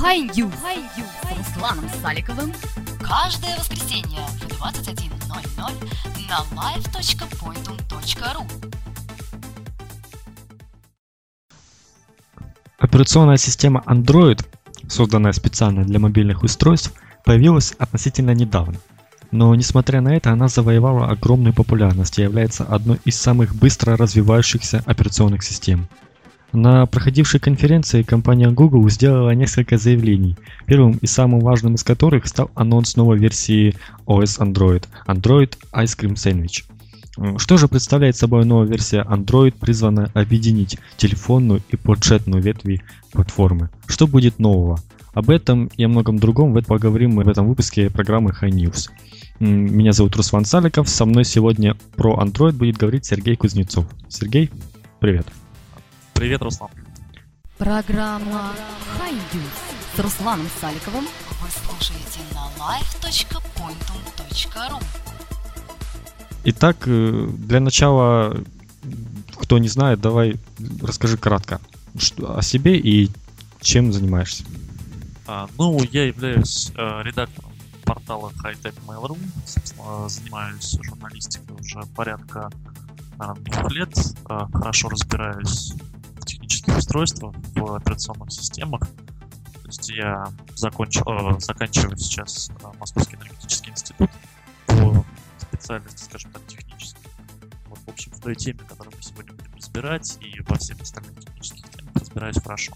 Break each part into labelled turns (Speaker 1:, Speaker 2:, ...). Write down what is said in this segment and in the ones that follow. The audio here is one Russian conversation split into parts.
Speaker 1: Хай-Ю с Русланом Саликовым каждое воскресенье в 21.00 на live.pointum.ru
Speaker 2: Операционная система Android, созданная специально для мобильных устройств, появилась относительно недавно. Но несмотря на это, она завоевала огромную популярность и является одной из самых быстро развивающихся операционных систем – на проходившей конференции компания Google сделала несколько заявлений, первым и самым важным из которых стал анонс новой версии OS Android – Android Ice Cream Sandwich. Что же представляет собой новая версия Android, призванная объединить телефонную и планшетную ветви платформы? Что будет нового? Об этом и о многом другом мы поговорим в этом выпуске программы High News. Меня зовут Руслан Саликов, со мной сегодня про Android будет говорить Сергей Кузнецов. Сергей, привет.
Speaker 3: Привет, Руслан.
Speaker 1: Программа «Хайдюс» с Русланом Саликовым вы слушаете на live.pointum.ru
Speaker 2: Итак, э, для начала, кто не знает, давай расскажи кратко о себе и чем занимаешься.
Speaker 3: А, ну, я являюсь э, редактором портала Hightech Mail.ru. Собственно, занимаюсь журналистикой уже порядка наверное, двух лет. Э, хорошо разбираюсь технических устройствах в операционных системах. То есть я закончил, э, заканчиваю сейчас э, Московский энергетический институт по специальности, скажем так, технической. Вот, в общем, в той теме, которую мы сегодня будем разбирать, и во всех остальных технических темах разбираюсь хорошо.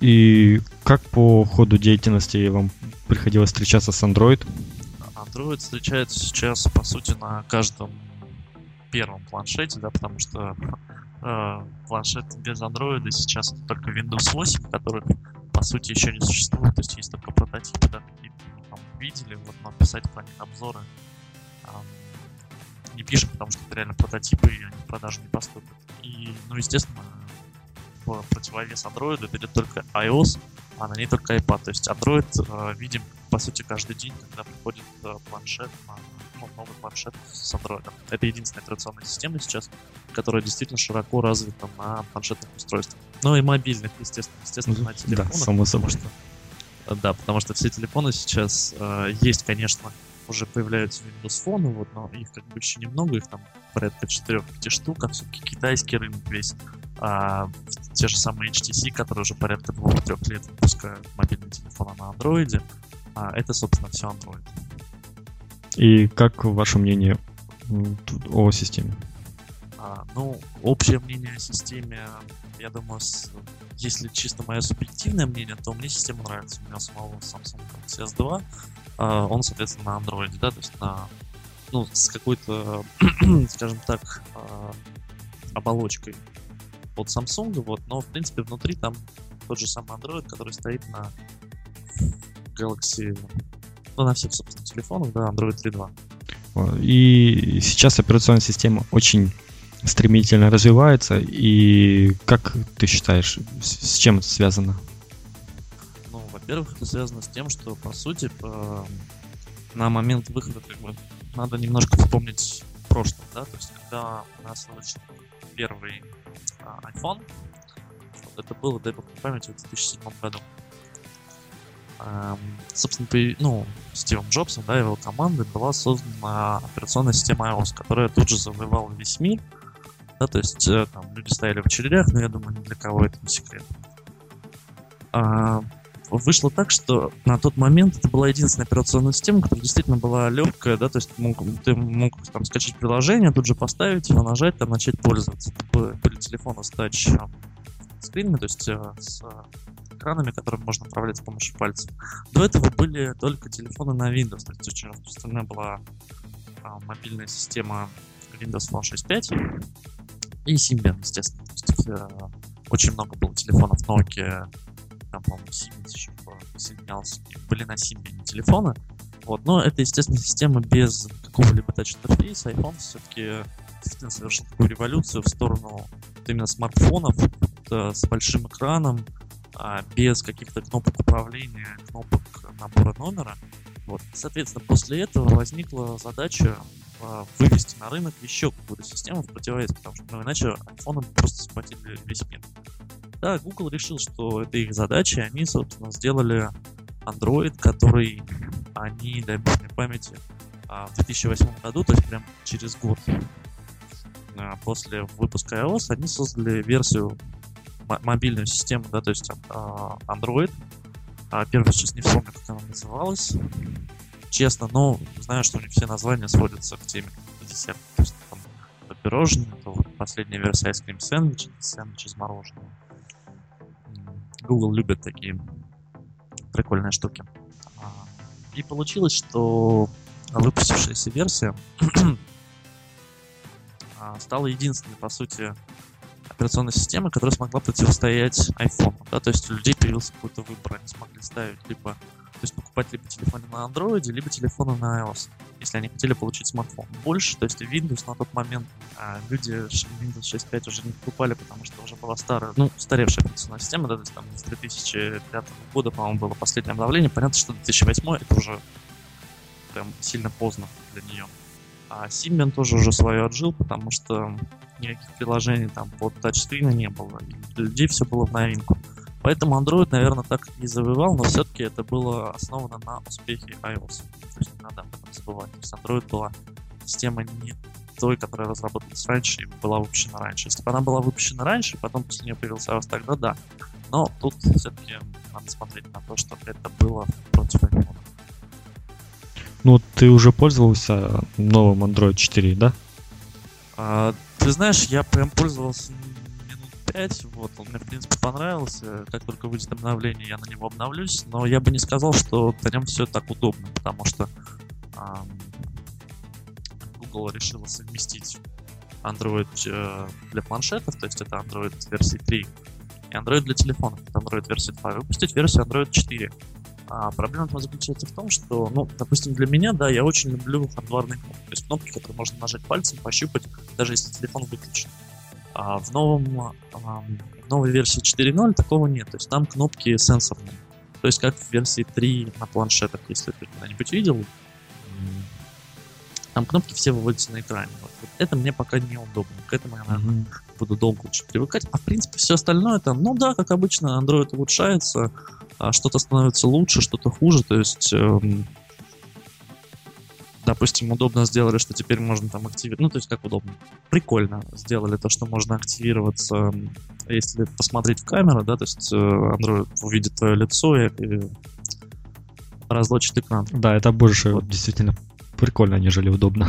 Speaker 2: И как по ходу деятельности вам приходилось встречаться с Android?
Speaker 3: Android встречается сейчас, по сути, на каждом первом планшете, да, потому что э, планшет без андроида сейчас только Windows 8, которых по сути еще не существует, то есть есть только прототипы, да, такие там, видели, вот, но писать про них обзоры не пишем, потому что это реально прототипы, и они в продажу не поступят. И, ну, естественно, в противовес Android идет только iOS, а на ней только iPad. То есть Android э, видим, по сути, каждый день, когда приходит э, планшет на ну, новый планшет с Android. Это единственная операционная система сейчас, которая действительно широко развита на планшетных устройствах. Ну и мобильных, естественно, естественно, на телефонах.
Speaker 2: Да, само собой.
Speaker 3: Что, да, потому что все телефоны сейчас э, есть, конечно, уже появляются Windows Phone, вот, но их как бы еще немного, их там порядка 4-5 штук, а все-таки китайский рынок весь. А, те же самые HTC, которые уже порядка 2-3 лет выпускают мобильные телефоны на Android, а, это, собственно, все Android.
Speaker 2: И как ваше мнение о системе?
Speaker 3: А, ну, общее мнение о системе, я думаю, с, если чисто мое субъективное мнение, то мне система нравится. У меня самого Samsung CS2, а, он, соответственно, на Android, да, то есть на, ну, с какой-то, скажем так, а, оболочкой от Samsung, вот, но, в принципе, внутри там тот же самый Android, который стоит на Galaxy ну, на всех, собственно, телефонах, да, Android 3.2.
Speaker 2: И сейчас операционная система очень стремительно развивается. И как ты считаешь, с чем это связано?
Speaker 3: Ну, во-первых, это связано с тем, что, по сути, по... на момент выхода как бы надо немножко вспомнить прошлое, да, то есть когда у нас вышел первый а, iPhone, это было, дай бог памяти, в 2007 году. Собственно, ну, Стивом Джобсом, да, его командой была создана операционная система iOS, которая тут же завоевала весь мир. Да, то есть э, там люди стояли в очередях, но я думаю, ни для кого это не секрет. А, вышло так, что на тот момент это была единственная операционная система, которая действительно была легкая, да, то есть мог, ты мог там скачать приложение, тут же поставить его, нажать, там начать пользоваться. Были телефоны с тач скринами, то есть э, с экранами, которыми можно управлять с помощью пальцев. До этого были только телефоны на Windows, то есть очень распространена была а, мобильная система Windows Phone 6.5 и Symbian, естественно. То есть, э, очень много было телефонов Nokia, там, по-моему, Siemens еще присоединялся, были на Symbian телефоны. Вот, но это, естественно, система без какого-либо тач-интерфейса. iPhone все-таки совершил такую революцию в сторону вот именно смартфонов э, с большим экраном, а, без каких-то кнопок управления, кнопок набора номера. Вот. Соответственно, после этого возникла задача а, вывести на рынок еще какую-то систему в противовес, потому что ну, иначе iPhone просто схватили весь мир. Да, Google решил, что это их задача, и они, собственно, сделали Android, который они, дай бог мне памяти, а, в 2008 году, то есть прям через год а, после выпуска iOS, они создали версию мобильную систему, да, то есть а, Android. Первый сейчас не вспомню, как она называлась. Честно, но знаю, что у них все названия сводятся к теме десерта. То есть там пирожные, то вот последняя версия Ice Cream Sandwich, сэндвич из мороженого. Google любит такие прикольные штуки. И получилось, что выпустившаяся версия а, стала единственной, по сути, операционной системой, которая смогла противостоять iPhone. Да? То есть у людей появился какой-то выбор. Они смогли ставить либо то есть покупать либо телефоны на Android, либо телефоны на iOS, если они хотели получить смартфон. Больше, то есть Windows на тот момент а, люди Windows 6.5 уже не покупали, потому что уже была старая, ну, устаревшая операционная система, да, то есть там с 2005 года, по-моему, было последнее обновление. Понятно, что 2008 это уже прям сильно поздно для нее. А Symbian тоже уже свое отжил, потому что никаких приложений там под тачскрина не было. И для людей все было в новинку. Поэтому Android, наверное, так и завоевал, но все-таки это было основано на успехе iOS. То есть не надо об этом забывать. То есть Android была система не той, которая разработалась раньше и была выпущена раньше. Если бы она была выпущена раньше, потом после нее появился iOS, тогда да. Но тут все-таки надо смотреть на то, что это было против iPhone.
Speaker 2: Ну, ты уже пользовался новым Android 4, да?
Speaker 3: А, ты знаешь, я прям пользовался минут 5, вот, он мне, в принципе, понравился. Как только выйдет обновление, я на него обновлюсь, но я бы не сказал, что на нем все так удобно, потому что а, Google решила совместить Android э, для планшетов, то есть это Android версии 3, и Android для телефонов, Android версии 2, выпустить версию Android 4. А проблема там заключается в том, что, ну, допустим, для меня, да, я очень люблю хардварные кнопки. То есть кнопки, которые можно нажать пальцем, пощупать, даже если телефон выключен. А в, новом, а, в новой версии 4.0 такого нет. То есть там кнопки сенсорные. То есть как в версии 3 на планшетах, если ты когда-нибудь видел. Там кнопки все выводятся на экране. Вот, вот это мне пока неудобно. К этому я, наверное, mm-hmm. Буду долго лучше привыкать. А в принципе все остальное там, ну да, как обычно, Android улучшается а что-то становится лучше, что-то хуже, то есть эм, допустим, удобно сделали, что теперь можно там активировать, ну, то есть как удобно, прикольно сделали то, что можно активироваться, эм, если посмотреть в камеру, да, то есть э, Android увидит твое лицо и, и разлочит экран.
Speaker 2: Да, это больше вот. действительно прикольно, нежели удобно.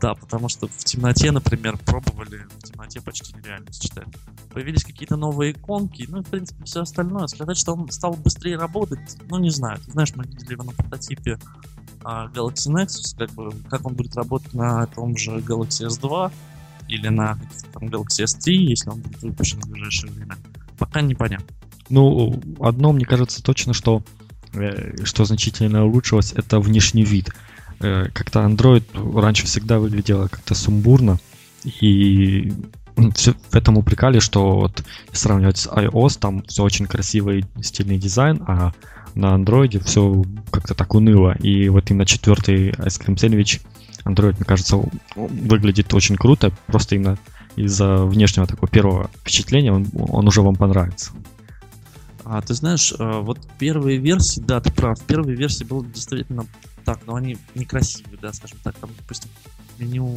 Speaker 3: Да, потому что в темноте, например, пробовали, в темноте почти нереально читать. Появились какие-то новые иконки, ну, в принципе, все остальное. Сказать, что он стал быстрее работать, ну, не знаю. Ты знаешь, мы видели его на прототипе а, Galaxy Nexus, как бы, как он будет работать на том же Galaxy S2 или на там, Galaxy S3, если он будет выпущен в ближайшее время. Пока непонятно.
Speaker 2: Ну, одно, мне кажется, точно, что, э, что значительно улучшилось, это внешний вид. Э, как-то Android раньше всегда выглядело как-то сумбурно, и все в этом упрекали, что вот сравнивать с iOS, там все очень красивый стильный дизайн, а на Android все как-то так уныло. И вот именно четвертый Ice Cream Sandwich Android, мне кажется, выглядит очень круто, просто именно из-за внешнего такого первого впечатления он, он уже вам понравится.
Speaker 3: А ты знаешь, э, вот первые версии, да, ты прав, первые версии было действительно так, но они некрасивые, да, скажем так, там, допустим, меню...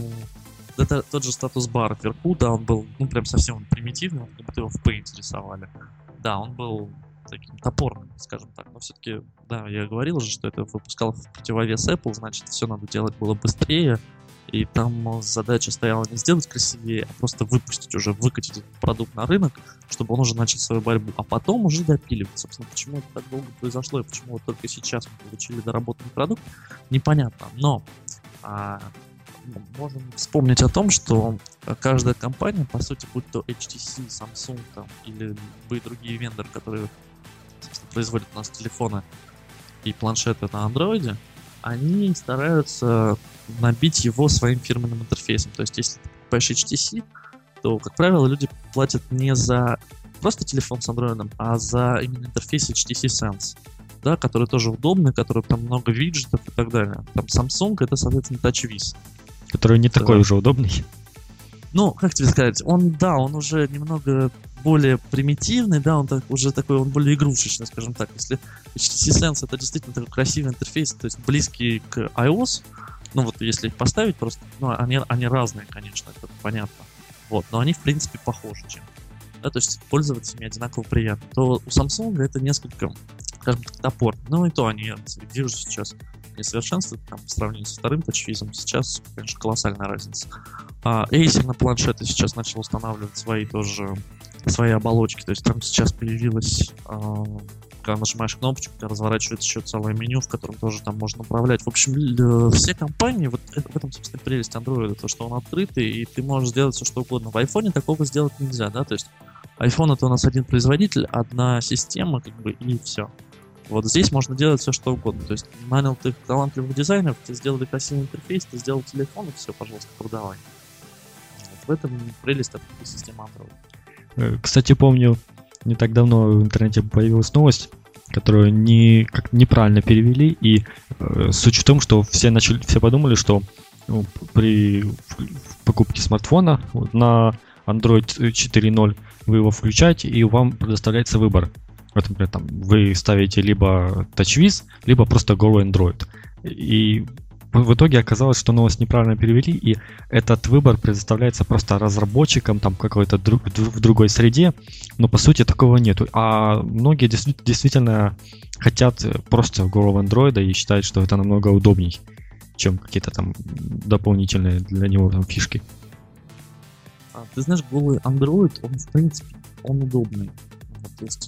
Speaker 3: Это тот же статус-бар вверху, да, он был, ну, прям совсем примитивный, как будто его в Paint рисовали. Да, он был таким топорным, скажем так. Но все-таки, да, я говорил же, что это выпускал в противовес Apple, значит, все надо делать было быстрее. И там задача стояла не сделать красивее, а просто выпустить уже, выкатить этот продукт на рынок, чтобы он уже начал свою борьбу, а потом уже допиливать. Собственно, почему это так долго произошло и почему вот только сейчас мы получили доработанный продукт, непонятно. Но а, можем вспомнить о том, что каждая компания, по сути, будь то HTC, Samsung там, или любые другие вендоры, которые производят у нас телефоны и планшеты на андроиде, они стараются набить его своим фирменным интерфейсом. То есть, если ты покупаешь HTC, то, как правило, люди платят не за просто телефон с андроидом, а за именно интерфейс HTC Sense, да, который тоже удобный, который там много виджетов и так далее. Там Samsung это, соответственно, TouchWiz.
Speaker 2: Который не такой да. уже удобный.
Speaker 3: Ну, как тебе сказать, он, да, он уже немного более примитивный, да, он так, уже такой, он более игрушечный, скажем так. Если HTC Sense это действительно такой красивый интерфейс, то есть близкий к iOS, ну вот если их поставить просто, ну они, они разные, конечно, это понятно. Вот, но они в принципе похожи чем да, то есть пользоваться ими одинаково приятно, то у Samsung это несколько, скажем так, топор. Ну и то они держат сейчас несовершенство там, по сравнению со вторым тачвизом. Сейчас, конечно, колоссальная разница. А Acer на планшеты сейчас начал устанавливать свои тоже свои оболочки. То есть там сейчас появилась а, когда нажимаешь кнопочку, у тебя разворачивается еще целое меню, в котором тоже там можно управлять. В общем, все компании, вот это, в этом, собственно, прелесть Android, то, что он открытый, и ты можешь сделать все, что угодно. В iPhone такого сделать нельзя, да, то есть iPhone это у нас один производитель, одна система, как бы, и все. Вот здесь можно делать все, что угодно. То есть нанял ты талантливых дизайнеров, ты сделали красивый интерфейс, ты сделал телефон, и все, пожалуйста, продавай. Вот в этом прелесть открытой системы Android.
Speaker 2: Э, кстати, помню, не так давно в интернете появилась новость, которую не, как неправильно перевели, и э, суть в том, что все начали, все подумали, что ну, при покупке смартфона на Android 4.0 вы его включаете, и вам предоставляется выбор. Вот, например, там, вы ставите либо TouchWiz, либо просто голый Android. И в итоге оказалось, что новость неправильно перевели, и этот выбор предоставляется просто разработчикам там какой-то друг, в другой среде, но по сути такого нету. А многие действительно хотят просто голого андроида и считают, что это намного удобней, чем какие-то там дополнительные для него там, фишки.
Speaker 3: А, ты знаешь, голый Android, он в принципе, он удобный.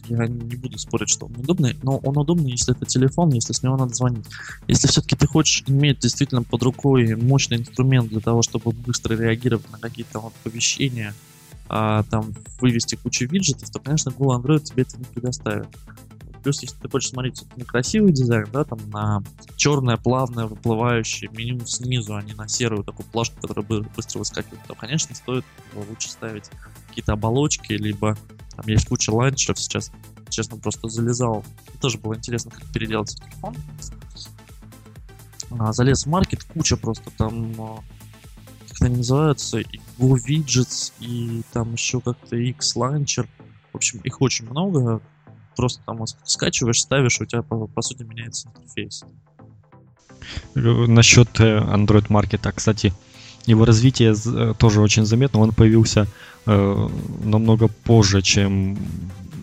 Speaker 3: Я не буду спорить, что он удобный, но он удобный, если это телефон, если с него надо звонить. Если все-таки ты хочешь иметь действительно под рукой мощный инструмент для того, чтобы быстро реагировать на какие-то вот оповещения, а, там вывести кучу виджетов, то, конечно, Google Android тебе это не предоставит. Плюс, если ты хочешь смотреть на красивый дизайн, да, там на черное, плавное, выплывающее меню снизу, а не на серую такую плашку, которая быстро выскакивает, то, конечно, стоит лучше ставить какие-то оболочки, либо там есть куча ланчеров сейчас. Честно, просто залезал. Тоже было интересно, как переделать телефон. А, залез в маркет, куча просто там а, как они называются, и Go Widgets, и там еще как-то X Launcher. В общем, их очень много. Просто там скачиваешь, ставишь, у тебя по, по сути меняется интерфейс.
Speaker 2: Насчет э, Android маркета, кстати, его развитие э, тоже очень заметно. Он появился э, намного позже, чем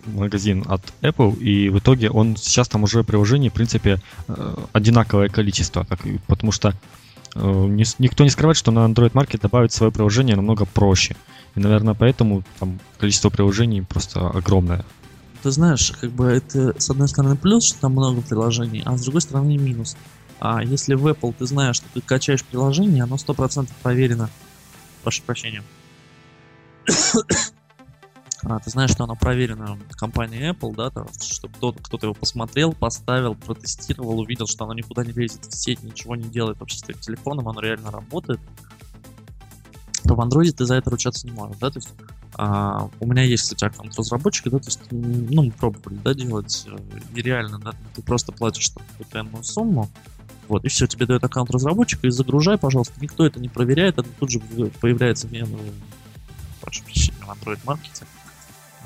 Speaker 2: магазин от Apple, и в итоге он сейчас там уже приложений, в принципе, э, одинаковое количество, так, потому что э, никто не скрывает, что на Android Market добавить свое приложение намного проще. И, наверное, поэтому там количество приложений просто огромное.
Speaker 3: Ты знаешь, как бы это с одной стороны плюс, что там много приложений, а с другой стороны минус. А если в Apple ты знаешь, что ты качаешь приложение, оно 100% проверено. Прошу прощения. а, ты знаешь, что оно проверено компанией Apple, да, там, что кто-то, его посмотрел, поставил, протестировал, увидел, что оно никуда не лезет в сеть, ничего не делает вообще с твоим телефоном, оно реально работает, то в Android ты за это ручаться не можешь, да, то есть а, у меня есть, кстати, аккаунт разработчика, да, то есть, ну, мы пробовали, да, делать э, нереально, да, ты просто платишь там какую-то сумму, вот, и все, тебе дает аккаунт разработчика, и загружай, пожалуйста. Никто это не проверяет, это тут же появляется в, прошу прощения, в Android маркете.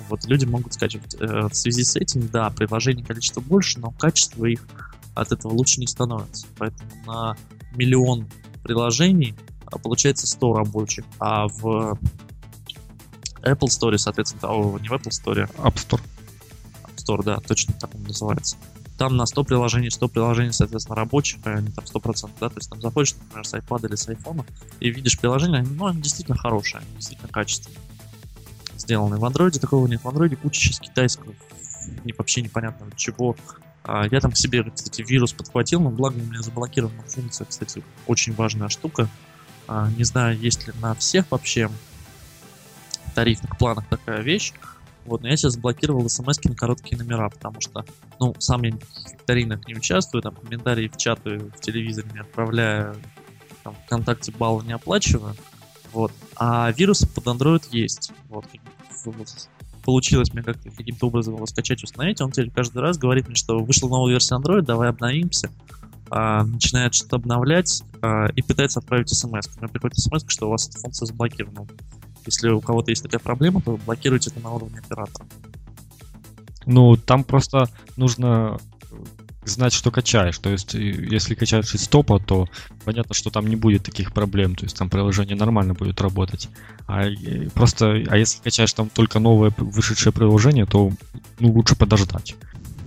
Speaker 3: Вот, люди могут скачивать. Э, в связи с этим, да, приложений количество больше, но качество их от этого лучше не становится. Поэтому на миллион приложений а, получается 100 рабочих, а в Apple Store, соответственно, о, не в Apple Store,
Speaker 2: App Store.
Speaker 3: App Store, да, точно так он называется там на 100 приложений, 100 приложений, соответственно, рабочих, а они там 100%, да, то есть там заходишь, например, с iPad или с iPhone, и видишь приложение, ну, они действительно хорошие, они действительно качественные, сделаны. В Android такого нет, в Android куча сейчас китайского, не, вообще непонятно чего. А, я там к себе, кстати, вирус подхватил, но благо у меня заблокирована функция, кстати, очень важная штука. А, не знаю, есть ли на всех вообще тарифных планах такая вещь, вот, но я сейчас заблокировал смс на короткие номера, потому что, ну, сам я в викторинах не участвую, там, комментарии в чаты в телевизоре не отправляю, там, ВКонтакте баллы не оплачиваю, вот. А вирусы под Android есть, вот. Получилось мне как-то каким-то образом его скачать, установить, он теперь каждый раз говорит мне, что вышла новая версия Android, давай обновимся, а, начинает что-то обновлять а, и пытается отправить смс. Мне приходит смс, что у вас эта функция заблокирована. Если у кого-то есть такая проблема, то блокируйте это на уровне оператора.
Speaker 2: Ну, там просто нужно знать, что качаешь. То есть, если качаешь из топа, то понятно, что там не будет таких проблем. То есть, там приложение нормально будет работать. А просто, а если качаешь там только новое вышедшее приложение, то ну, лучше подождать.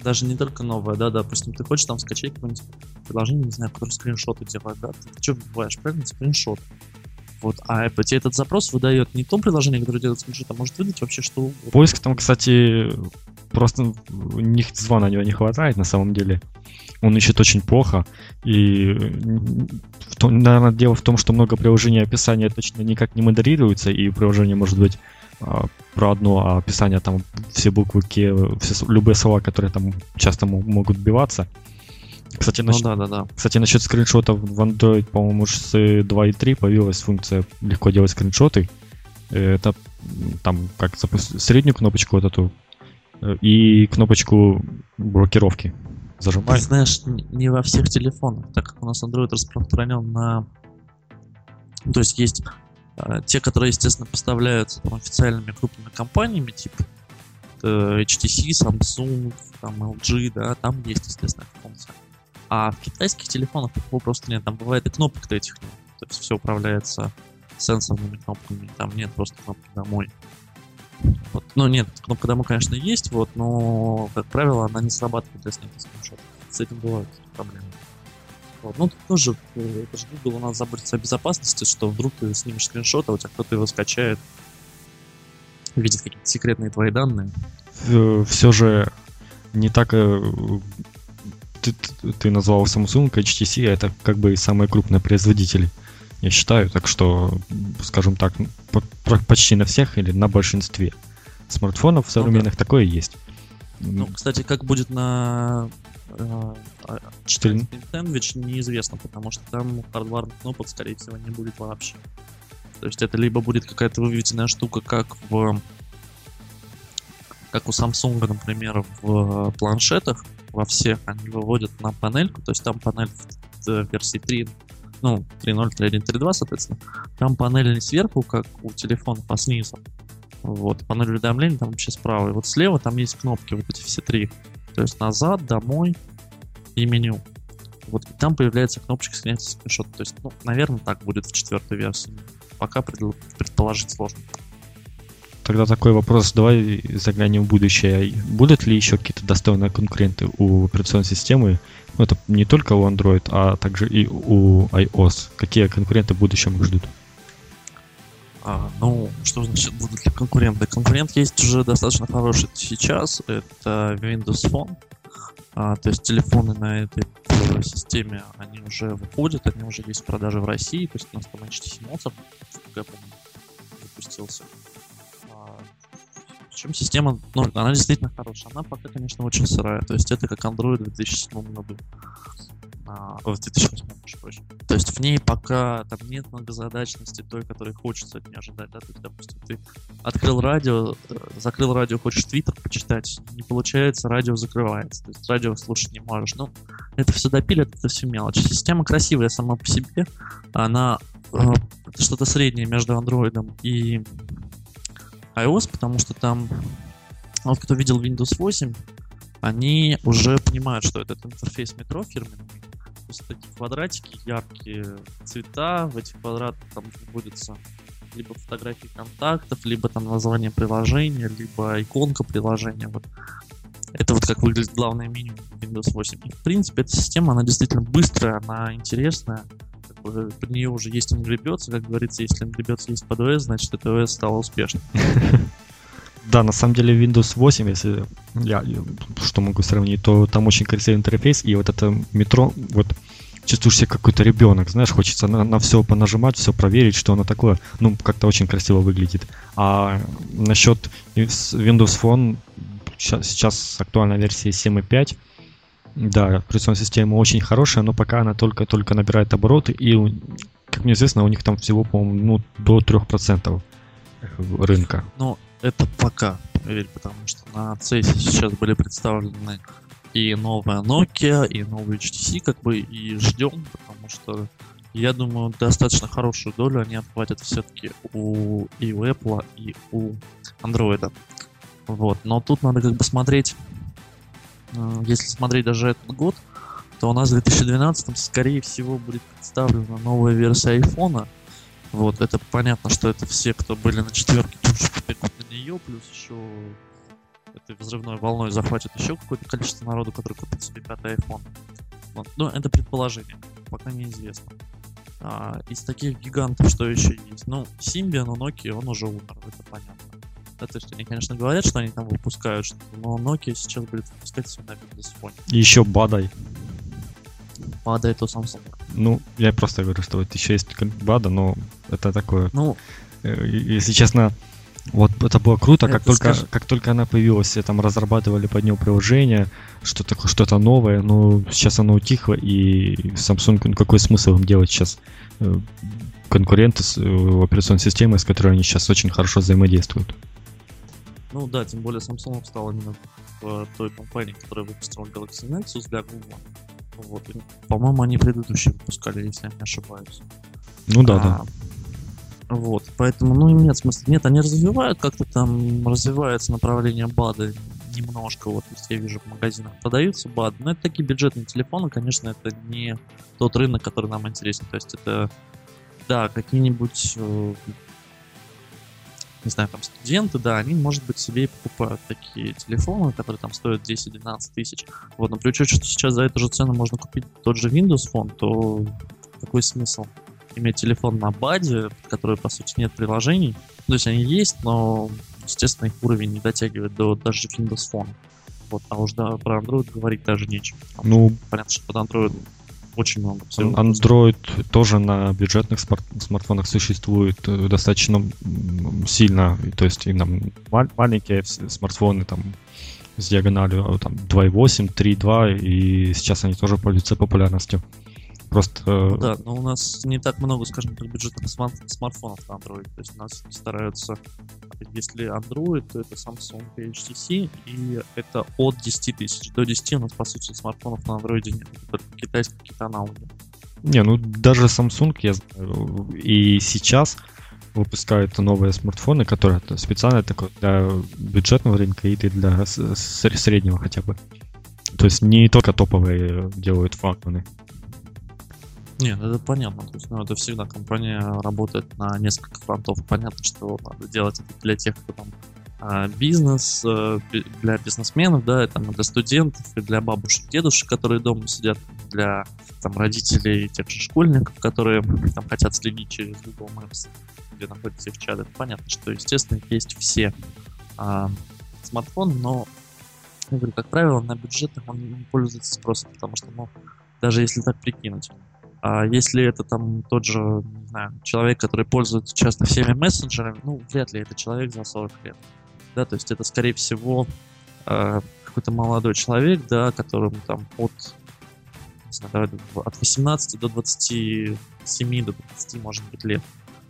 Speaker 3: Даже не только новое, да, допустим, ты хочешь там скачать какое-нибудь приложение, не знаю, которое скриншоты делает, да, ты что вбиваешь, правильно, скриншот. Вот, а тебе этот запрос выдает не то приложение, которое делает скриншот, а может выдать вообще что угодно.
Speaker 2: Поиск там, кстати, просто них звона на него не хватает на самом деле. Он ищет очень плохо. И, наверное, дело в том, что много приложений описания точно никак не модерируется, и приложение может быть а, про одно, а описание там все буквы все, любые слова, которые там часто могут сбиваться. Кстати, ну, насчет, да, да, да. кстати, насчет скриншотов в Android, по-моему, с 2.3 появилась функция легко делать скриншоты. Это там как запустить среднюю кнопочку вот эту э, и кнопочку блокировки зажимай.
Speaker 3: Ты знаешь, не во всех телефонах, так как у нас Android распространен на... То есть есть э, те, которые, естественно, поставляются там, официальными крупными компаниями, типа э, HTC, Samsung, там LG, да, там есть, естественно, эта функция. А в китайских телефонах такого просто нет. Там бывает и кнопок-то этих нет. То есть все управляется сенсорными кнопками. Там нет просто кнопки домой. Вот. Ну нет, кнопка домой, конечно, есть, вот, но, как правило, она не срабатывает для снятия скриншота. С этим бывают проблемы. Вот. Ну, тут тоже, э, это же Google у нас заботится о безопасности, что вдруг ты снимешь скриншот, а у тебя кто-то его скачает, видит какие-то секретные твои данные.
Speaker 2: Все же не так э, ты, ты назвал Samsung, HTC, это как бы самые крупные производители, я считаю. Так что, скажем так, почти на всех или на большинстве смартфонов современных ну, да. такое есть.
Speaker 3: Ну, кстати, как будет на э, 4 Sandwich, неизвестно, потому что там хардварных кнопок, скорее всего, не будет вообще. То есть это либо будет какая-то выведенная штука, как в как у Samsung, например, в планшетах, во всех они выводят на панельку, то есть там панель в версии 3, ну, 3.0, 3.1, 3.2, соответственно, там панель не сверху, как у телефона, а снизу. Вот, панель уведомлений там вообще справа. И вот слева там есть кнопки, вот эти все три. То есть назад, домой и меню. Вот и там появляется кнопочка снятия скриншота. То есть, ну, наверное, так будет в четвертой версии. Пока предположить сложно.
Speaker 2: Тогда такой вопрос, давай заглянем в будущее. Будут ли еще какие-то достойные конкуренты у операционной системы? Ну, это не только у Android, а также и у iOS. Какие конкуренты в будущем их ждут?
Speaker 3: А, ну, что значит будут ли конкуренты? Конкурент есть уже достаточно хороший сейчас. Это Windows Phone. А, то есть телефоны на этой системе, они уже выходят, они уже есть в продаже в России. То есть у нас там HTC как я помню, запустился. Причем система, ну, она действительно хорошая. Она пока, конечно, очень сырая. То есть это как Android в 2007 году. А, в 2008, прошу. То есть в ней пока там нет многозадачности той, которой хочется от нее ожидать. Да? То есть, допустим, ты открыл радио, э, закрыл радио, хочешь твиттер почитать, не получается, радио закрывается. То есть радио слушать не можешь. Ну, это все допилит, это все мелочь. Система красивая сама по себе. Она э, что-то среднее между Android и iOS, потому что там, вот кто видел Windows 8, они уже понимают, что этот интерфейс метро фирменный. То есть такие квадратики, яркие цвета, в этих квадратах там вводятся либо фотографии контактов, либо там название приложения, либо иконка приложения. Вот. Это вот как выглядит главное меню Windows 8. И, в принципе, эта система, она действительно быстрая, она интересная под нее уже есть Angry Birds, как говорится, если Angry Birds есть под OS, значит это OS стало успешным.
Speaker 2: Да, на самом деле Windows 8, если я что могу сравнить, то там очень красивый интерфейс, и вот это метро, вот чувствуешь себя какой-то ребенок, знаешь, хочется на, на все понажимать, все проверить, что оно такое, ну, как-то очень красиво выглядит. А насчет Windows Phone, сейчас, сейчас актуальная версия 7.5, да, операционная система очень хорошая, но пока она только-только набирает обороты, и, как мне известно, у них там всего, по-моему, ну, до 3% рынка.
Speaker 3: Ну, это пока, потому что на CES сейчас были представлены и новая Nokia, и новый HTC, как бы, и ждем, потому что Я думаю, достаточно хорошую долю они отхватят все-таки у и у Apple, и у Android. Вот. Но тут надо как бы смотреть, если смотреть даже этот год, то у нас в 2012 скорее всего будет представлена новая версия айфона. Вот, это понятно, что это все, кто были на четверке, тут же на нее, плюс еще этой взрывной волной захватит еще какое-то количество народу, который купит себе пятый iPhone. Вот. Но это предположение, пока неизвестно. А, из таких гигантов, что еще есть? Ну, Symbian у Nokia, он уже умер, это понятно. Да, то есть они, конечно, говорят, что они там выпускают но Nokia сейчас будет выпускать все на Windows.
Speaker 2: И еще Бадай.
Speaker 3: Падает у Samsung.
Speaker 2: Ну, я просто говорю, что вот еще есть Бада, но это такое.
Speaker 3: Ну,
Speaker 2: Э, Если честно, вот это было круто, как
Speaker 3: Это
Speaker 2: только,
Speaker 3: скажи-
Speaker 2: как только она появилась, все там разрабатывали под нее приложение, что что-то новое, но сейчас оно утихло, и Samsung, ну какой смысл им делать сейчас э, конкуренты с э, операционной системой, с которой они сейчас очень хорошо взаимодействуют.
Speaker 3: Ну да, тем более Samsung стал именно в той компании, которая выпустила Galaxy Nexus для Google. Вот. По-моему, они предыдущие выпускали, если я не ошибаюсь.
Speaker 2: Ну да, да.
Speaker 3: А, Вот, поэтому, ну, нет смысла. Нет, они развивают как-то там, развивается направление БАДа немножко, вот, то есть я вижу в магазинах продаются БАДы, но это такие бюджетные телефоны, конечно, это не тот рынок, который нам интересен, то есть это, да, какие-нибудь, э, не знаю, там студенты, да, они, может быть, себе и покупают такие телефоны, которые там стоят 10-12 тысяч, вот, но при учете, что сейчас за эту же цену можно купить тот же Windows Phone, то какой смысл? иметь телефон на баде, под который, по сути, нет приложений. То есть они есть, но, естественно, их уровень не дотягивает до даже Windows Phone. Вот, а уж да, про Android говорить даже нечего.
Speaker 2: Ну,
Speaker 3: понятно, что под Android очень много всего.
Speaker 2: Android тоже на бюджетных смарт- смартфонах существует э, достаточно сильно. То есть и там мал- маленькие смартфоны там с диагональю э, там 2.8, 3.2, и сейчас они тоже пользуются популярностью. Просто э,
Speaker 3: Ну да, но у нас не так много, скажем так, бюджетных смар- смартфонов на Android. То есть у нас стараются, если Android, то это Samsung и HTC, и это от 10 тысяч. До 10 у нас, по сути, смартфонов на Android нет. Только китайские какие-то аналоги.
Speaker 2: не, ну даже Samsung, я знаю, и сейчас выпускают новые смартфоны, которые специально такой для бюджетного рынка и для среднего хотя бы. То есть не только топовые делают флагманы.
Speaker 3: Нет, это понятно. То есть, ну, это всегда компания работает на несколько фронтов. Понятно, что надо делать это для тех, кто там а, бизнес, э, для бизнесменов, да, там, и для студентов, и для бабушек, дедушек, которые дома сидят, для там, родителей тех же школьников, которые там хотят следить через Google Maps, где находятся их чаты. Понятно, что, естественно, есть все а, смартфоны, но, я говорю, как правило, на бюджетных он не пользуется спросом, потому что, ну, даже если так прикинуть, а если это там тот же, не знаю, человек, который пользуется часто всеми мессенджерами, ну, вряд ли это человек за 40 лет. Да, то есть это, скорее всего, э, какой-то молодой человек, да, которому там от, не знаю, от 18 до 27, до 20, может быть, лет.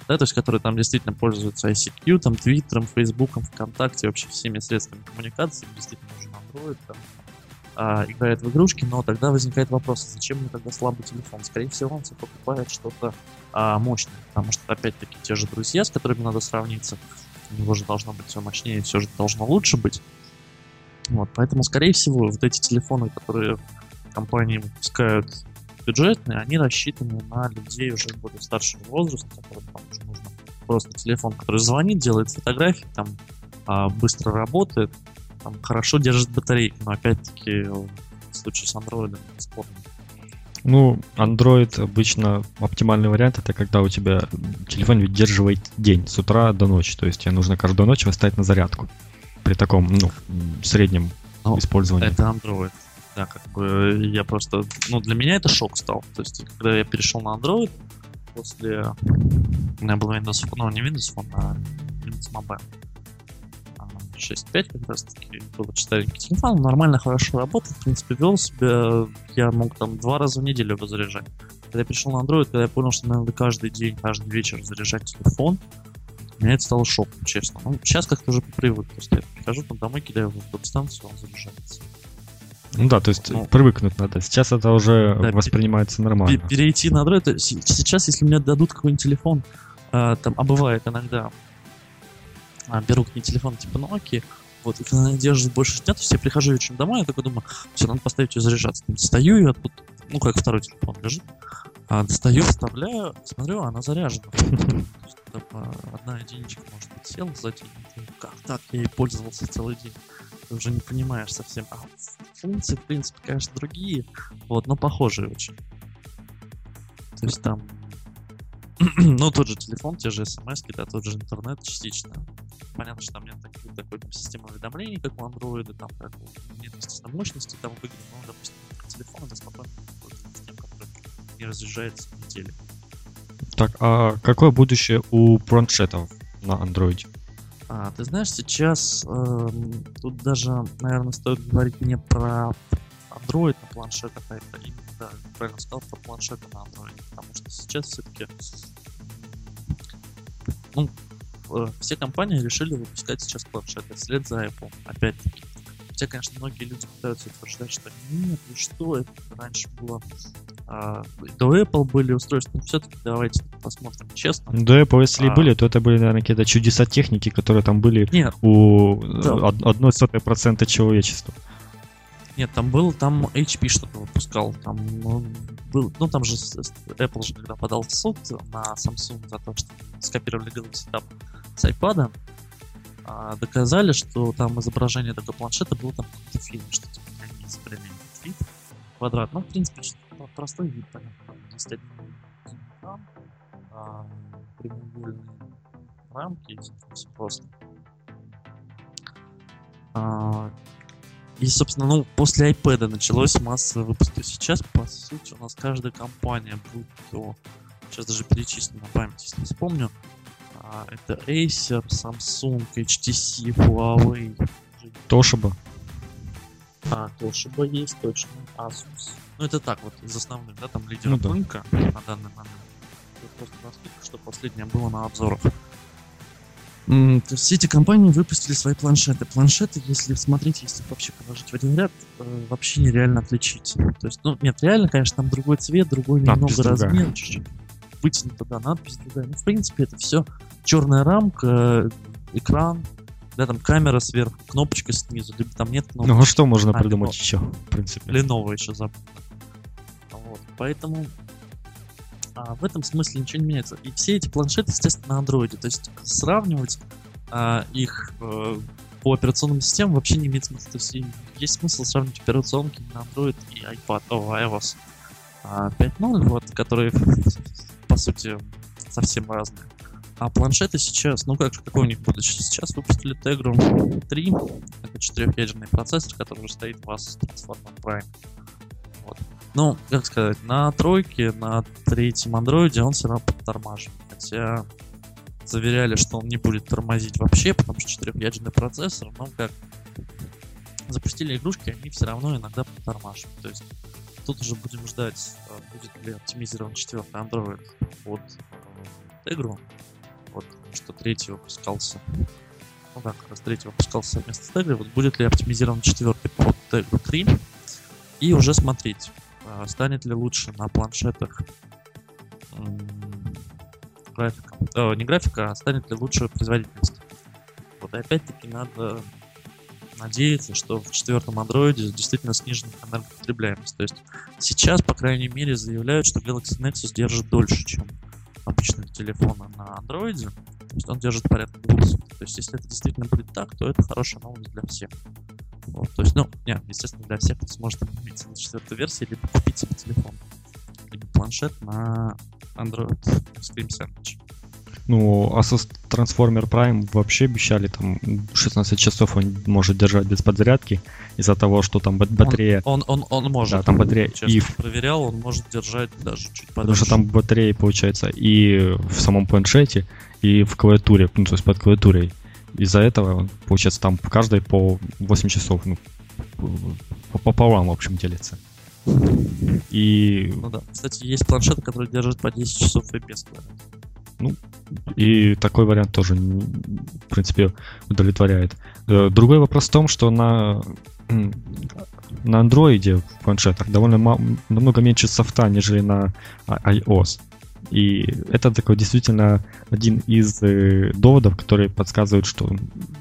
Speaker 3: Да, то есть который там действительно пользуется ICQ, там, Твиттером, Фейсбуком, ВКонтакте, вообще всеми средствами коммуникации, действительно нужен Android, там, а, играет в игрушки, но тогда возникает вопрос, зачем мне тогда слабый телефон? Скорее всего, он себе покупает что-то а, мощное, потому что, опять-таки, те же друзья, с которыми надо сравниться, у него же должно быть все мощнее, все же должно лучше быть. Вот, поэтому, скорее всего, вот эти телефоны, которые компании выпускают бюджетные, они рассчитаны на людей уже более старшего возраста, которым там уже нужно просто телефон, который звонит, делает фотографии, там а, быстро работает, там хорошо держит батарейку, но опять-таки в случае с Android спорно.
Speaker 2: Ну, Android обычно оптимальный вариант это когда у тебя телефон выдерживает день с утра до ночи. То есть тебе нужно каждую ночь выставить на зарядку. При таком, ну, среднем
Speaker 3: Ну,
Speaker 2: использовании.
Speaker 3: Это Android. Да, как бы я просто... Ну, для меня это шок стал. То есть, когда я перешел на Android, после... У меня был Windows ну, не Windows Phone, а Windows Mobile. А, 6.5 как раз таки был старенький телефон, нормально, хорошо работал, в принципе, вел себя, я мог там два раза в неделю его заряжать. Когда я перешел на Android, когда я понял, что надо каждый день, каждый вечер заряжать телефон, меня это стало шоком, честно. Ну, сейчас как-то уже по привыку. То есть я прихожу там домой, кидаю его в подстанцию, он заряжается.
Speaker 2: Ну да, то есть
Speaker 3: Ну.
Speaker 2: привыкнуть надо. Сейчас это уже
Speaker 3: Да,
Speaker 2: воспринимается нормально.
Speaker 3: перейти на Android. Сейчас, если мне дадут какой-нибудь телефон, а, там, а бывает иногда, а, берут мне телефон типа Nokia, вот, и когда они держат больше дня, то есть я прихожу вечером домой, я такой думаю, все, надо поставить ее заряжаться. Там Достаю ее оттуда, ну, как второй телефон лежит, а, достаю, вставляю, смотрю, она заряжена. А, одна единичка, может быть, села за день, как так, я ей пользовался целый день. Ты уже не понимаешь совсем. А функции, в принципе, конечно, другие, вот, но похожие очень. То есть там, ну, тот же телефон, те же смс, да, тот же интернет частично. Понятно, что там нет такой, такой там, системы уведомлений, как у андроида, там, как нет, естественно, мощности там выгодно, но, допустим, телефон это спокойно тем, который не разъезжается неделю.
Speaker 2: Так, а какое будущее у планшетов на Android?
Speaker 3: А, ты знаешь, сейчас эм, тут даже, наверное, стоит говорить не про Android на планшетах, а это именно, да, правильно сказал, про планшеты на Android. Потому что сейчас все-таки ну, э, все компании решили выпускать сейчас планшеты вслед за Apple, опять-таки. Хотя, конечно, многие люди пытаются утверждать, что нет, ну что, это раньше было... а, до Apple были устройства, но все-таки давайте посмотрим честно.
Speaker 2: Да, Apple, если и
Speaker 3: А.
Speaker 2: были, то это были, наверное, какие-то чудеса техники, которые там были
Speaker 3: Нет,
Speaker 2: у э,
Speaker 3: Да.
Speaker 2: од- одной сотой процента человечества.
Speaker 3: Нет, там был, там HP что-то выпускал, там ну, был, ну там же Apple же когда подал в суд на Samsung за то, что скопировали Galaxy Tab с iPad, а, доказали, что там изображение такого планшета было там какой-то фильм, что типа они изобрели вид квадрат. Ну, в принципе, простой вид, понятно, есть один а, прямоугольные рамки, все просто. А, и, собственно, ну, после iPad началось массовый выпуск. Сейчас, по сути, у нас каждая компания, будь то... Сейчас даже перечислю на память, если вспомню. А, это Acer, Samsung, HTC, Huawei.
Speaker 2: Toshiba.
Speaker 3: А, Toshiba есть, точно. Asus. Ну, это так вот, из основных, да, там лидеров
Speaker 2: Ну да.
Speaker 3: рынка на данный момент. Это просто на скидку, что последнее было на обзорах. То есть все эти компании выпустили свои планшеты. Планшеты, если смотреть, если вообще положить в один ряд, э, вообще нереально отличить. То есть, ну, нет, реально, конечно, там другой цвет, другой
Speaker 2: Надпись
Speaker 3: немного
Speaker 2: другая.
Speaker 3: размер, чуть-чуть вытянута, да, надпись другая. Ну, в принципе, это все черная рамка, э, экран, да, там камера сверху, кнопочка снизу, либо там нет кнопки.
Speaker 2: Ну а что можно
Speaker 3: А,
Speaker 2: придумать
Speaker 3: Lenovo.
Speaker 2: еще, в принципе?
Speaker 3: Lenovo еще забыл. Вот, поэтому а, в этом смысле ничего не меняется. И все эти планшеты, естественно, на андроиде. То есть сравнивать а, их э, по операционным системам вообще не имеет смысла. То есть есть смысл сравнивать операционки на Android и iPad, о, iOS а, 5.0, вот, которые по сути совсем разные. А планшеты сейчас, ну как, какой у них будущее? Сейчас выпустили Tegra 3, это четырехъядерный процессор, который уже стоит у вас в Transformer Prime. Ну, как сказать, на тройке, на третьем андроиде он все равно подтормаживает. Хотя заверяли, что он не будет тормозить вообще, потому что четырехъядерный процессор, но как запустили игрушки, они все равно иногда подтормаживают. То есть тут уже будем ждать, э, будет ли оптимизирован четвертый Android под э, Tegra. Вот, что третий выпускался. Ну да, как раз третий выпускался вместо Tegra. Вот будет ли оптимизирован четвертый под Tegra 3. И уже смотреть, э, станет ли лучше на планшетах графика. Э, не графика, а станет ли лучше производительность. Вот опять-таки надо надеяться, что в четвертом андроиде действительно снижена энергопотребляемость. То есть сейчас, по крайней мере, заявляют, что Galaxy Nexus держит дольше, чем обычные телефоны на андроиде. То есть он держит порядка двух. То есть если это действительно будет так, то это хорошая новость для всех. Вот, то есть, ну, нет, естественно, для всех, кто сможет обновиться на четвертой версии, либо себе телефон, либо планшет на Android Screen Sandwich.
Speaker 2: Ну, Asus Transformer Prime вообще обещали, там 16 часов он может держать без подзарядки из-за того, что там бат- батарея...
Speaker 3: Он, он, он может.
Speaker 2: Да, там батарея
Speaker 3: Честно
Speaker 2: и в-
Speaker 3: проверял, он может держать даже чуть
Speaker 2: Потому
Speaker 3: подольше.
Speaker 2: что там батареи, получается, и в самом планшете, и в клавиатуре, ну, то есть под клавиатурой. Из-за этого, получается, там каждый по 8 часов, ну, по- пополам, в общем, делится. И,
Speaker 3: Ну да. Кстати, есть планшеты, которые держат по 10 часов и без клавиатуры.
Speaker 2: и такой вариант тоже, в принципе, удовлетворяет. Э, Другой вопрос в том, что на на андроиде в планшетах довольно ма- намного меньше софта, нежели на i- iOS. И это такой действительно один из э, доводов, которые подсказывают, что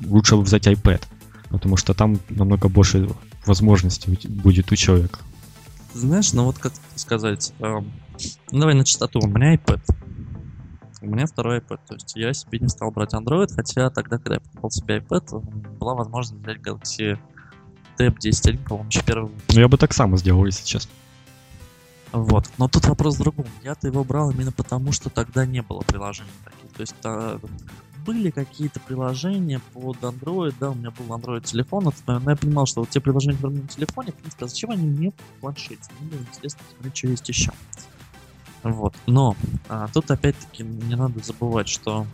Speaker 2: лучше взять iPad, потому что там намного больше возможностей будет у человека.
Speaker 3: Знаешь, ну вот как сказать, эм, ну давай на чистоту, у меня iPad. У меня второй iPad, то есть я себе не стал брать Android, хотя тогда, когда я покупал себе iPad, была возможность взять Galaxy Tab 10.1, по-моему, еще первый
Speaker 2: Ну, я бы так само сделал, если честно.
Speaker 3: Вот. Но тут вопрос в другом. Я-то его брал именно потому, что тогда не было приложений таких. То есть та- были какие-то приложения под Android, да, у меня был Android телефон, но я понимал, что вот те приложения, которые на телефоне, в принципе, а зачем они мне в планшете? Мне было интересно посмотреть, что есть еще. Вот. Но а, тут опять-таки не надо забывать, что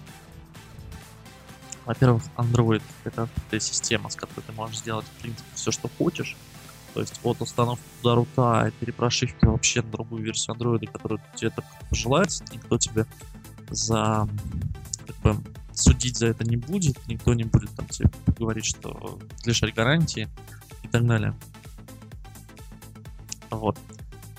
Speaker 3: во-первых, Android это система, с которой ты можешь сделать, в принципе, все, что хочешь. То есть от установки туда рута и перепрошивки вообще на другую версию Android, которую тебе так пожелается, никто тебе за как бы, судить за это не будет, никто не будет там тебе говорить, что лишать гарантии и так далее. Вот.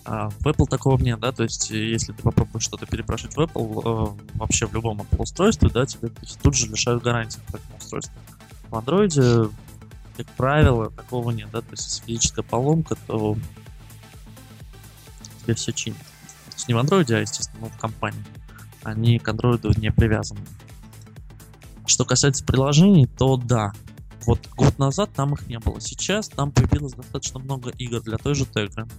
Speaker 3: А в Apple такого нет, да, то есть если ты попробуешь что-то перепрошить в Apple, э, вообще в любом Apple устройстве, да, тебе тут же лишают гарантии по этому устройству. В Android, как правило, такого нет, да, то есть если физическая поломка, то тебе все чинят. То есть не в Android, а, естественно, в компании. Они к Android не привязаны. Что касается приложений, то да. Вот год назад там их не было. Сейчас там появилось достаточно много игр для той же Tegra.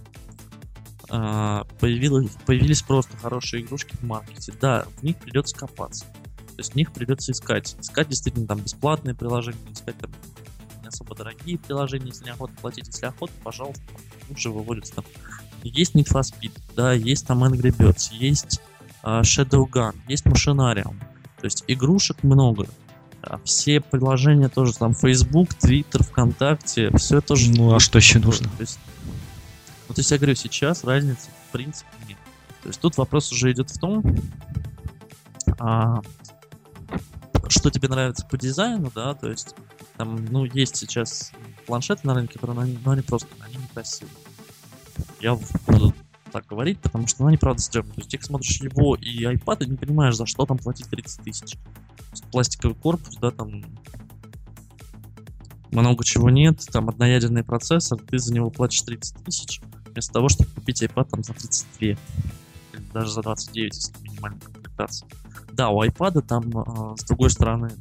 Speaker 3: А, появилось, появились просто хорошие игрушки в маркете. Да, в них придется копаться. То есть в них придется искать. Искать действительно там бесплатные приложения, искать там не особо дорогие приложения, если не охота платить. Если охота, пожалуйста, лучше выводится там. Есть Need for Speed, да, есть там Angry Birds, есть а, Shadowgun, есть Machinarium. То есть игрушек много. А все приложения тоже, там Facebook, Twitter, ВКонтакте, все тоже...
Speaker 2: Ну, а что еще нужно?
Speaker 3: То есть, ну, то есть я говорю, сейчас разницы в принципе нет. То есть тут вопрос уже идет в том, а, что тебе нравится по дизайну, да, то есть там, ну, есть сейчас планшеты на рынке, которые, ну, они просто, они некрасивые. Я буду так говорить, потому что, ну, они правда стрёмные. То есть, ты смотришь его и iPad, и не понимаешь, за что там платить 30 тысяч. Пластиковый корпус, да, там много чего нет, там одноядерный процессор, ты за него платишь 30 тысяч, вместо того, чтобы купить iPad там за 32, или даже за 29, если минимальная комплектация. Да, у iPad там, э, с другой стороны,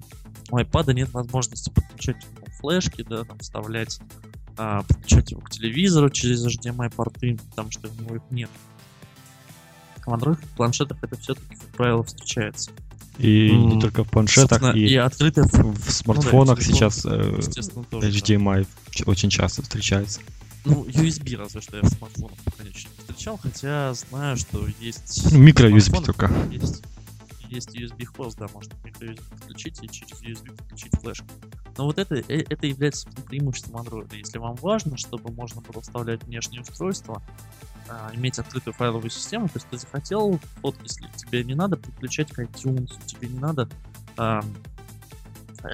Speaker 3: у iPad нет возможности подключать флешки, да, там вставлять, э, подключать его к телевизору через HDMI порты, потому что у него их нет. В Android планшетах это все-таки, как правило, встречается.
Speaker 2: И
Speaker 3: М,
Speaker 2: не только в планшетах, и,
Speaker 3: и открытая
Speaker 2: в смартфонах
Speaker 3: телефон,
Speaker 2: сейчас э,
Speaker 3: тоже, да.
Speaker 2: HDMI ч- очень часто встречается.
Speaker 3: Ну, USB разве что я в смартфонах пока не встречал, хотя знаю, что есть...
Speaker 2: Ну, микро-USB только.
Speaker 3: Есть, есть USB-хост, да, можно микро-USB подключить и через USB подключить флешку. Но вот это, э- это является преимуществом Android. Если вам важно, чтобы можно было вставлять внешние устройства, а, иметь открытую файловую систему, то есть ты захотел фотки слить, тебе не надо подключать к iTunes, тебе не надо а,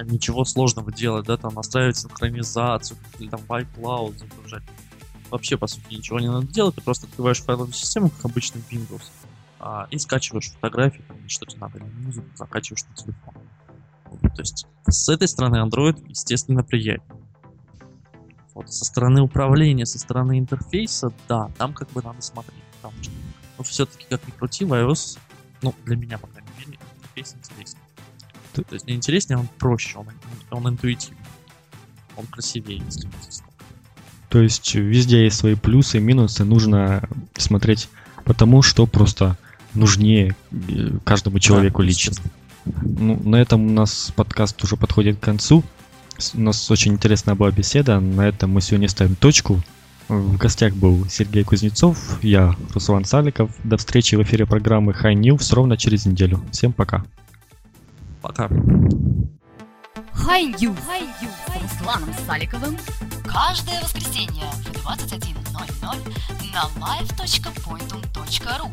Speaker 3: ничего сложного делать, да, там настраивать синхронизацию или там в iCloud загружать. Вообще, по сути, ничего не надо делать, ты просто открываешь файловую систему, как обычный Windows, а, и скачиваешь фотографии, там, что тебе надо, или музыку закачиваешь на телефон. То есть с этой стороны Android, естественно, приятнее. Вот, со стороны управления, со стороны интерфейса, да, там как бы надо смотреть, потому что, ну, все-таки, как ни крути, в iOS, ну, для меня, по крайней мере, интерфейс интереснее.
Speaker 2: Ты-
Speaker 3: То есть не интереснее, он проще, он, он интуитивный. Он красивее, если честно.
Speaker 2: То есть везде есть свои плюсы и минусы, нужно смотреть по тому, что просто нужнее э, каждому человеку
Speaker 3: Да,
Speaker 2: лично.
Speaker 3: естественно.
Speaker 2: Ну, на этом у нас подкаст уже подходит к концу. У нас очень интересная была беседа. На этом мы сегодня ставим точку. В гостях был Сергей Кузнецов, я Руслан Саликов. До встречи в эфире программы High News ровно через неделю. Всем пока.
Speaker 3: Пока.
Speaker 1: Хай-Ю с Русланом Саликовым каждое воскресенье в 21.00 на live.pointum.ru